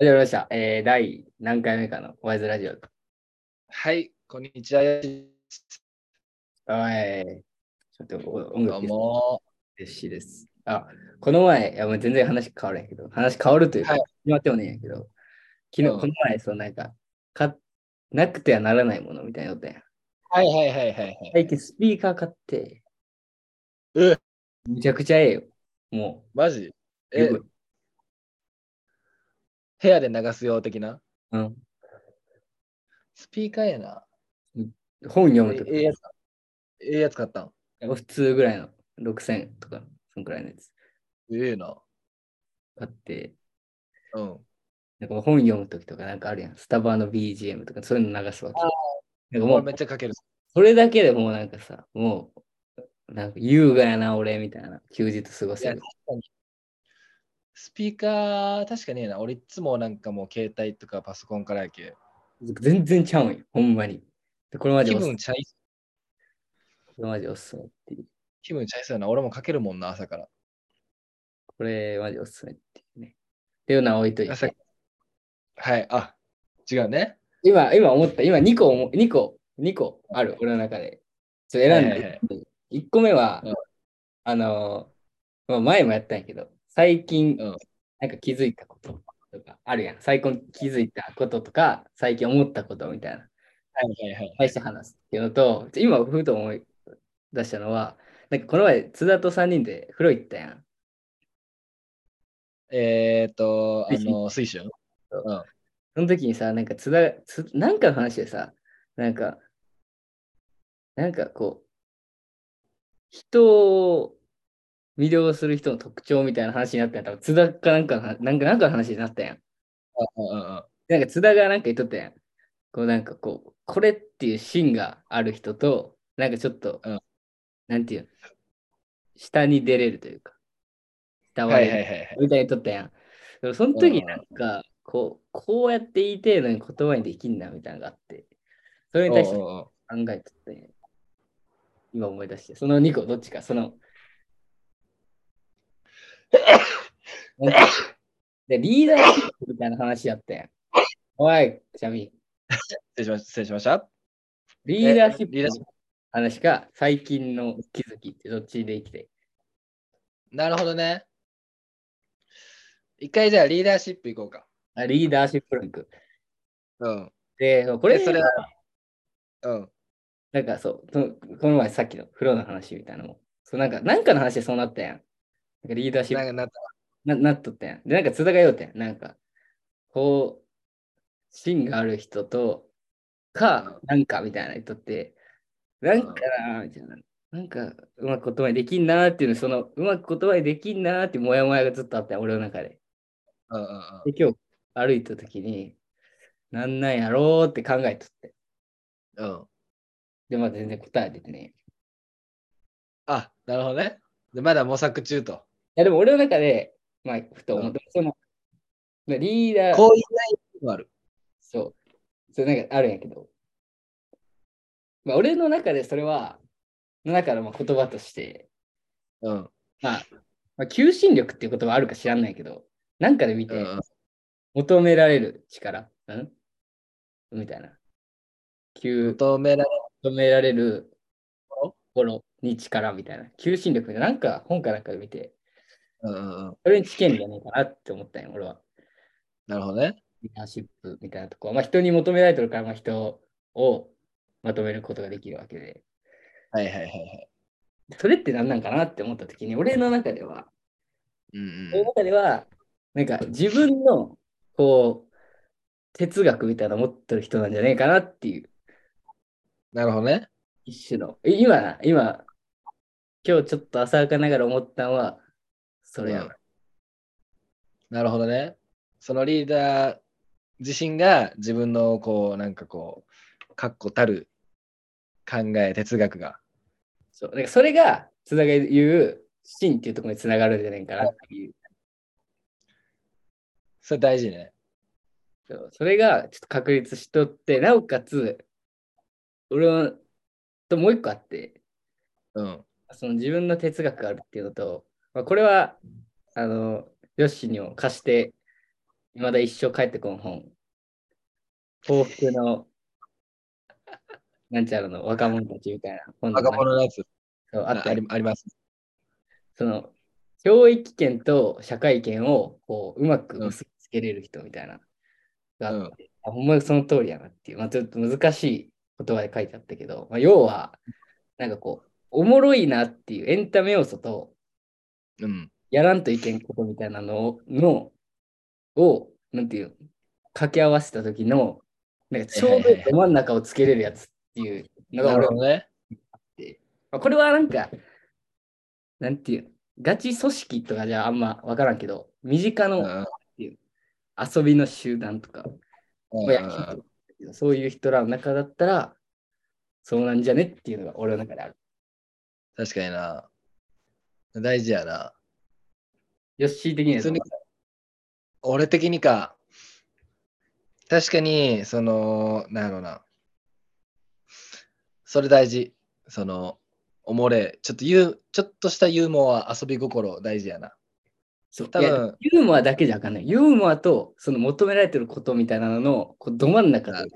始まりました。えー、第何回目かのワイズラジオ。はい、こんにちは。おい、ちょっとお音どう楽も。嬉しいです。あ、この前、いやもう全然話変わるんやけど、話変わるというか、はい決まってもねえんやけど、昨日、うんこの前、そうなんか、か、なくてはならないものみたいなのったんや。はいはいはいはいはい。最近スピーカー買って、え、めちゃくちゃええよ。もマジ？う、え、部屋で流すよ的なうん、スピーカーやな。本読むとえええやつか。ええやつ買ったん普通ぐらいの6000とか、そんくらいのやつええな。買って、うん。なんか本読むときとかなんかあるやん。スタバの BGM とかそういうの流すわけ。なんかももううめっちゃかける。それだけでもうなんかさ、もう、なんか優雅やな、俺みたいな休日過ごせる。スピーカー、確かにええな。俺いつもなんかもう携帯とかパソコンからやけ。全然ちゃうんよ、ほんまに。でこれマジおす気分ちゃい、これマジおすすめっていう。気分ちゃいそうやな。俺もかけるもんな、朝から。これマジおすすめっていうね。っていうのは置いとい朝て。はい。あ、違うね。今、今思った、今2個思、2個、2個ある、俺の中で。ちょ選んはいはいで。1個目はうん、あの、まあ、前もやったんやけど、最近うん、なんか気づいたこととかあるやん。最近気づいたこととか、最近思ったことみたいな。はいはいはい。対して話すっていうのと、今、ふと思い出したのは、なんかこの前、津田と3人で風呂行ったやん。えーっと、あの、水春。うん。その時にさ、なんか津田、つなんかの話でさ、なんか、なんかこう、人を魅了する人の特徴みたいな話になったんや。多分津田かなんかの話、なんかなんかの話になったや。ん。なんか津田がなんか言っとったや。ん。こうなんかこう、これっていう芯がある人と、なんかちょっと、うん。なんていうの、下に出れるというか、下は割れ。るいはいはいはい。みたいに言っとったや。ん。でもその時なんか、こう、こうやって言いてえのに言葉にできんなみたいなのがあって、それに対して考えとって、今思い出して、その2個どっちか、その、でリーダーシップみたいな話やったやん。おい、シャミ。失礼しました。失礼しました。リーダーシップの話か、最近の気づきってどっちで生きて。なるほどね。一回じゃあリーダーシップいこうか。あリーダーシップランク。うん。で、これでそれはうん。なんかそう、そのこの前さっきの風呂の話みたいなのも、そうなんか、なんかの話でそうなったやん。なんかリーダーシップななったななっとったやん。で、なんか津田が言おうてん。なんか、こう、芯がある人と、か、なんかみたいな言って、なんかなみたいな。なんか、うまく言葉にできんなーっていうの、その、うまく言葉にできんなーっていうモヤモヤがずっとあったよ、俺の中で。うんうんうん。で、今日歩いた時に、なんなんやろうって考えとって。うん。で、まあ全然答え出てね。あ、なるほどね。でまだ模索中と。いや、でも俺の中で、まあ、ふと思って、その、まあリーダー、こういう内容もある。そう。そうなんかあるんやけど。まあ、俺の中でそれは、の中のまあ言葉として、うん。まあ、まあ、求心力っていう言葉あるか知らんないけど、なんかで見て、うん求められる力、ん？みたいな。求求められ求められる心に力みたいな。求心力でなんか本かなんかで見て、うんうんうん。それに近いんじゃないかなって思ったんよ、俺は。なるほどね。リーダーシップみたいなところ。まあ、人に求められてるから、まあ、人をまとめることができるわけで。はいはいはいはい。それって何なんかなって思ったときに、俺の中では、うん俺の中では、なんか自分の、こう、哲学みたいなの持ってる人なんじゃないかなっていう、なるほどね。一種の。え今な、今、今日ちょっと浅はかながら思ったのは、それやわ。なるほどね。そのリーダー自身が自分のこう、なんかこう、確固たる考え、哲学が。そう。なんかそれが、津田が言う、真っていうところにつながるんじゃないかなっていう。それ大事ね。そうそれがちょっと確立しとって、なおかつ、俺はともう一個あって、うん。その自分の哲学があるっていうのと、まあ、これは、あの、ヨッシーにも貸してまだ一生帰ってこん本。幸福の、なんちゃらの若者たちみたいな本若者のやつ。そうあってありあります。その、教育権と社会権をこううまく結びつけれる人みたいな、があって、あほんまにその通りやなっていう、まあ、ちょっと難しい言葉で書いてあったけど、まあ、要は、なんかこう、おもろいなっていうエンタメ要素と、うん。やらんといけんことみたいなのを、のをなんていうの、掛け合わせた時の、なんかちょうどど真ん中をつけれるやつっていうのが俺ね。まあこれはなんか、なんていうの、ガチ組織とかじゃあんま分からんけど、身近のうん遊びの集団とか、うんそういう人らの中だったら、そうなんじゃねっていうのが俺の中である。確かにな。大事やな。ヨッシー的に俺的にか。確かに、その、なんやろうな。それ大事。その、おもれ。ちょっとユー、ちょっとしたユーモア、遊び心大事やな。そう多分ユーモアだけじゃあかんない。ユーモアとその求められてることみたいなののこうど真ん中で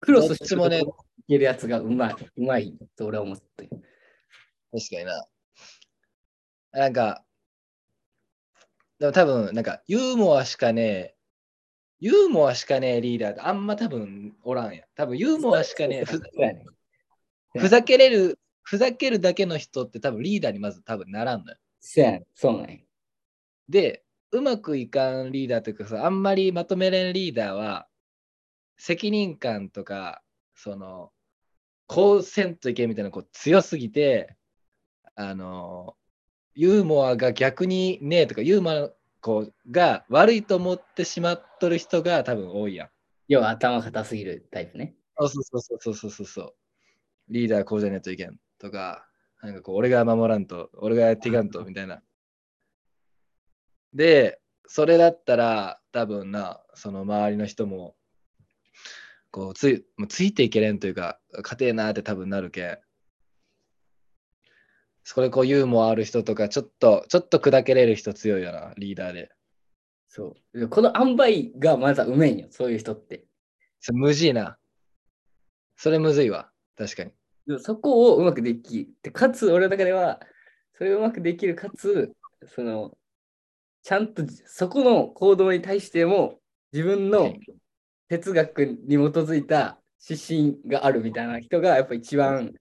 クロスしてもねいけるやつがうまい、うまいと俺は思ってる。確かにな。なんか、でも多分、なんか、ユーモアしかね、ユーモアしかね、リーダーってあんま多分おらんや。多分、ユーモアしかね、ふそうやねふざけれる、ふざけるだけの人って多分リーダーにまず多分ならんのよ。そうやねそうなんや。で、うまくいかんリーダーというかさ、あんまりまとめれんリーダーは、責任感とか、その、こうせんといけんみたいなこう強すぎて、あの、ユーモアが逆にねえとか、ユーモアこうが悪いと思ってしまっとる人が多分多いやん。要は頭固すぎるタイプね。そうそうそうそうそうそうそう。リーダーこうじゃねえといけんとか、なんかこう、俺が守らんと、俺がやっていかんと、みたいな。で、それだったら、多分な、その周りの人も、こう、つい、もうついていけれんというか、勝てえなって多分なるけん。そこでこう、ユーモアある人とか、ちょっと、ちょっと砕けれる人強いよな、リーダーで。そう。この塩梅がまだうめえんよ、そういう人って。それむずいな。それむずいわ。確かに。そこをうまくできて、かつ俺の中では、それをうまくできる、かつ、その、ちゃんとそこの行動に対しても、自分の哲学に基づいた指針があるみたいな人が、やっぱ一番、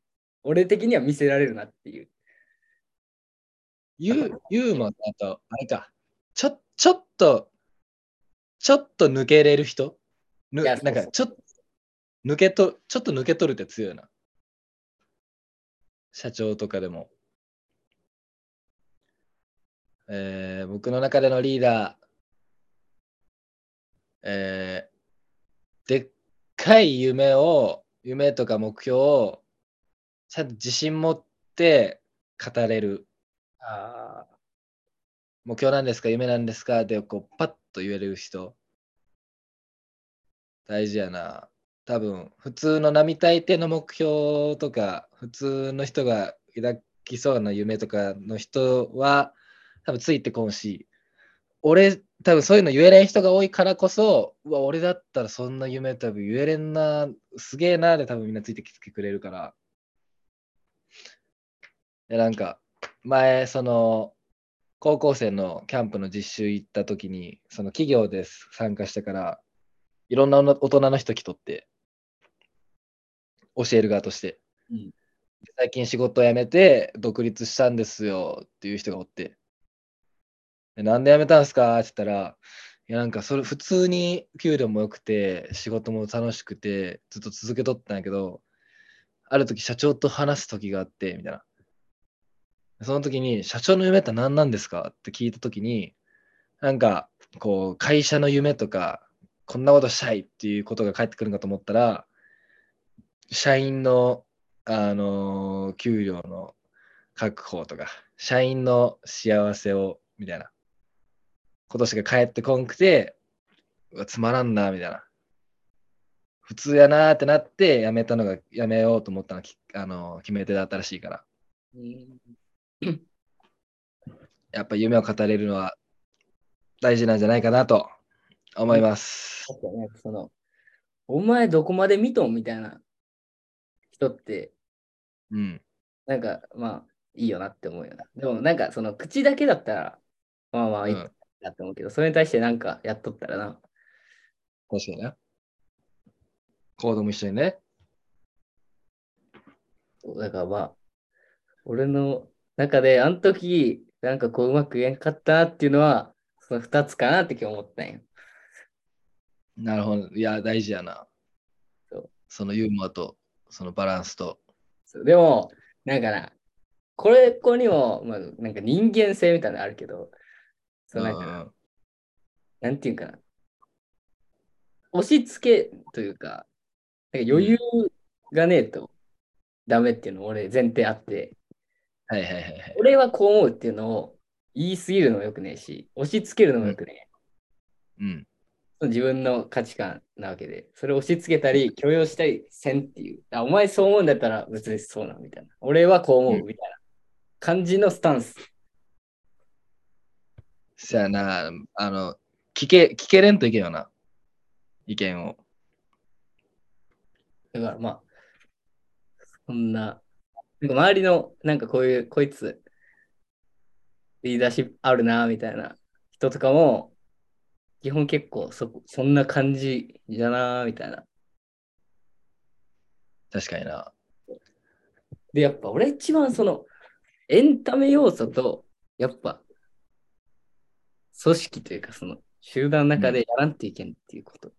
俺的には見せられるなっていう。ユーユーモアとあと、あれか、ちょちょっと、ちょっと抜けれる人？ぬなんかちょっと抜けと、ちょっと抜け取るって強いな。社長とかでも。えー僕の中でのリーダー、えーでっかい夢を、夢とか目標を、ちゃんと自信持って語れる。あ目標なんですか？夢なんですか？でこうパッと言える人。大事やな。多分普通の並大抵の目標とか普通の人が抱きそうな夢とかの人は多分ついてこんし。俺多分そういうの言えれん人が多いからこそうわ俺だったらそんな夢多分言えれんな。すげえなで多分みんなついてきてくれるから。でなんか前その高校生のキャンプの実習行った時にその企業で参加してからいろんな大人の人来とって教える側として、うん。最近仕事を辞めて独立したんですよっていう人がおって。でなんで辞めたんすか？って言ったらいやなんかそれ普通に給料も良くて仕事も楽しくてずっと続けとったんやけどある時社長と話す時があってみたいなその時に、社長の夢って何なんですか？って聞いた時に、なんか、こう、会社の夢とか、こんなことしたいっていうことが返ってくるのかと思ったら、社員の、あのー給料の確保とか、社員の幸せを、みたいな、ことしか返ってこんくて、つまらんな、みたいな。普通やなってなって、やめたのが、やめようと思ったの、あのー決め手だったらしいから。うん やっぱ夢を語れるのは大事なんじゃないかなと思います。その、お前どこまで見とんみたいな人って、うん。なんかまあいいよなって思うよな。でもなんかその口だけだったら、まあまあいいうんなって思うけど、それに対してなんかやっとったらな。確かにね。コードも一緒にね。だからまあ、俺の中であの時、なんかこううまく言えんかったなっていうのは、その2つかなって今日思ったんよ。なるほど。いや、大事やな。そうそのユーモアと、そのバランスと。そうでも、なんかな、これここにも、まあ、なんか人間性みたいなのあるけど、そうなんか、うんなんていうかな。押し付けというか、なんか余裕がねえとダメっていうの俺前提あって、はいはいはいはい。俺はこう思うっていうのを言い過ぎるのもよくねえし、押し付けるのもよくねえ。うん。自分の価値観なわけで、それを押し付けたり許容したりせんっていう。あお前そう思うんだったら別にそうなのみたいな。俺はこう思うみたいな感じのスタンス。そやな、あの、聞け、聞けれんといけんよな。意見を。だからまあ、そんな、なんか周りの、なんかこういう、こいつ、リーダーシップあるな、みたいな人とかも、基本結構そ、そんな感じじゃな、みたいな。確かにな。で、やっぱ俺一番その、エンタメ要素と、やっぱ、組織というか、その、集団の中でやらんといけんっていうこと。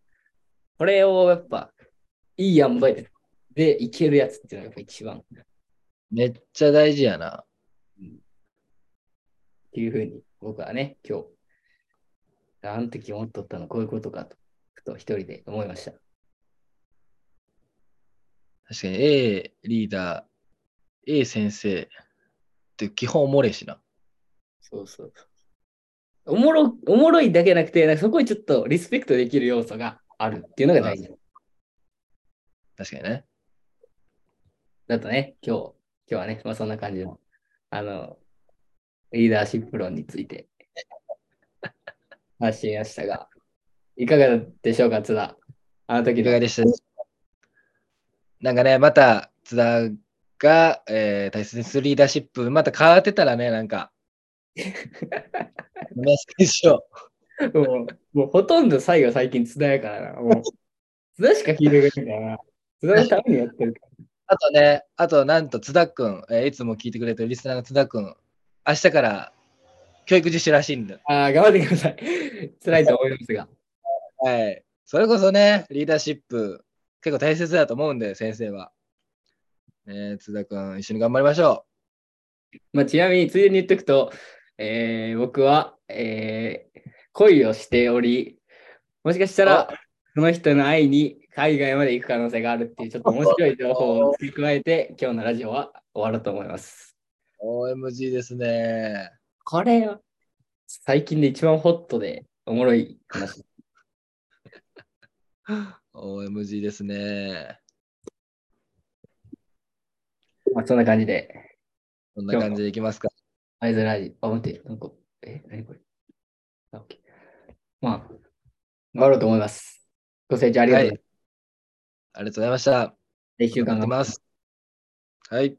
これをやっぱ、いい塩梅でいけるやつっていうのがやっぱ一番。めっちゃ大事やな。っていうふうに僕はね、今日、あの時思っとったのこういうことかと、ふと一人で思いました。確かに A リーダー、A 先生って基本おもれえしな。そうそうそう。おもろ、おもろいだけなくて、そこにちょっとリスペクトできる要素があるっていうのが大事。確かにね。だとね、今日、今日はね、まあそんな感じの、あの、リーダーシップ論について話してみましたが、いかがでしょうか、津田。あの時のいかがでしたなんかね、また津田が、えー大切にするリーダーシップ、また変わってたらね、なんか、メッセージを。もう、もうほとんど最後最近津田やからな。もう、津田しか聞いてくれないからな。津田のためにやってるかあとね、あとなんと津田くん、えーいつも聞いてくれてるリスナーの津田くん、明日から教育実習らしいんだ。ら。ああ、頑張ってください。辛いと思いますが。はい。それこそね、リーダーシップ、結構大切だと思うんで、先生は。ね、津田くん、一緒に頑張りましょまあ、ちなみに、ついでに言っておくと、えー僕は、えー恋をしており、もしかしたら、その人の愛に海外まで行く可能性があるっていう、ちょっと面白い情報を 付け加えて、今日のラジオは終わろうと思います。う。OMG ですね。これは、最近で一番ホットでおもろい話。OMG ですね。まあ、そんな感じで、こんな感じでいきますか。アイズラジオ、あ、待って、なんか、え、何これあ、オッケー。まあ、終わろうと思います。ご清聴ありがとうございます。ありがとうございました。一週間頑張って頑張ってます。はい。